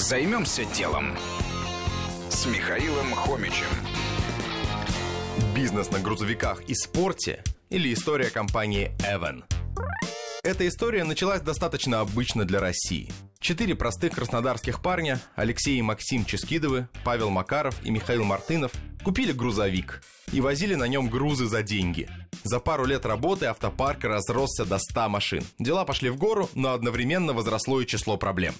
Займемся делом с Михаилом Хомичем. Бизнес на грузовиках и спорте или история компании Evan. Эта история началась достаточно обычно для России. Четыре простых краснодарских парня, Алексей и Максим Ческидовы, Павел Макаров и Михаил Мартынов, купили грузовик и возили на нем грузы за деньги. За пару лет работы автопарк разросся до 100 машин. Дела пошли в гору, но одновременно возросло и число проблем.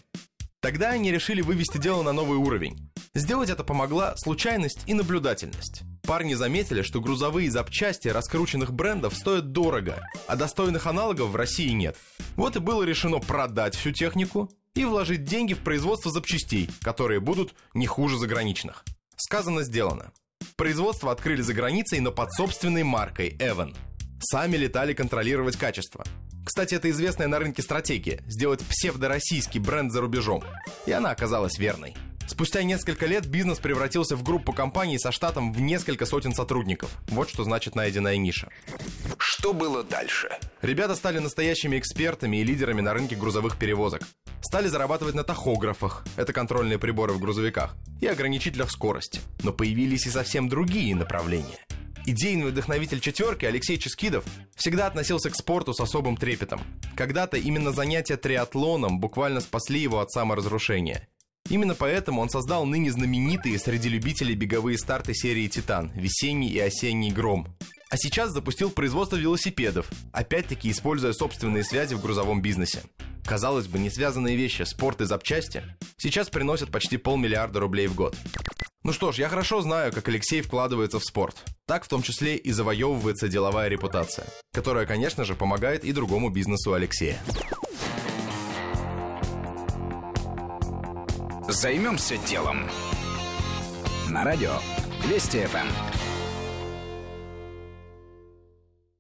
Тогда они решили вывести дело на новый уровень. Сделать это помогла случайность и наблюдательность. Парни заметили, что грузовые запчасти раскрученных брендов стоят дорого, а достойных аналогов в России нет. Вот и было решено продать всю технику и вложить деньги в производство запчастей, которые будут не хуже заграничных. Сказано, сделано. Производство открыли за границей, но под собственной маркой Evan. Сами летали контролировать качество. Кстати, это известная на рынке стратегия – сделать псевдороссийский бренд за рубежом. И она оказалась верной. Спустя несколько лет бизнес превратился в группу компаний со штатом в несколько сотен сотрудников. Вот что значит найденная ниша. Что было дальше? Ребята стали настоящими экспертами и лидерами на рынке грузовых перевозок. Стали зарабатывать на тахографах, это контрольные приборы в грузовиках, и ограничителях скорости. Но появились и совсем другие направления. Идейный вдохновитель четверки Алексей Ческидов всегда относился к спорту с особым трепетом. Когда-то именно занятия триатлоном буквально спасли его от саморазрушения. Именно поэтому он создал ныне знаменитые среди любителей беговые старты серии «Титан» «Весенний и осенний гром». А сейчас запустил производство велосипедов, опять-таки используя собственные связи в грузовом бизнесе. Казалось бы, не связанные вещи, спорт и запчасти, сейчас приносят почти полмиллиарда рублей в год. Ну что ж, я хорошо знаю, как Алексей вкладывается в спорт. Так в том числе и завоевывается деловая репутация, которая, конечно же, помогает и другому бизнесу Алексея. Займемся делом. На радио Вести ФМ.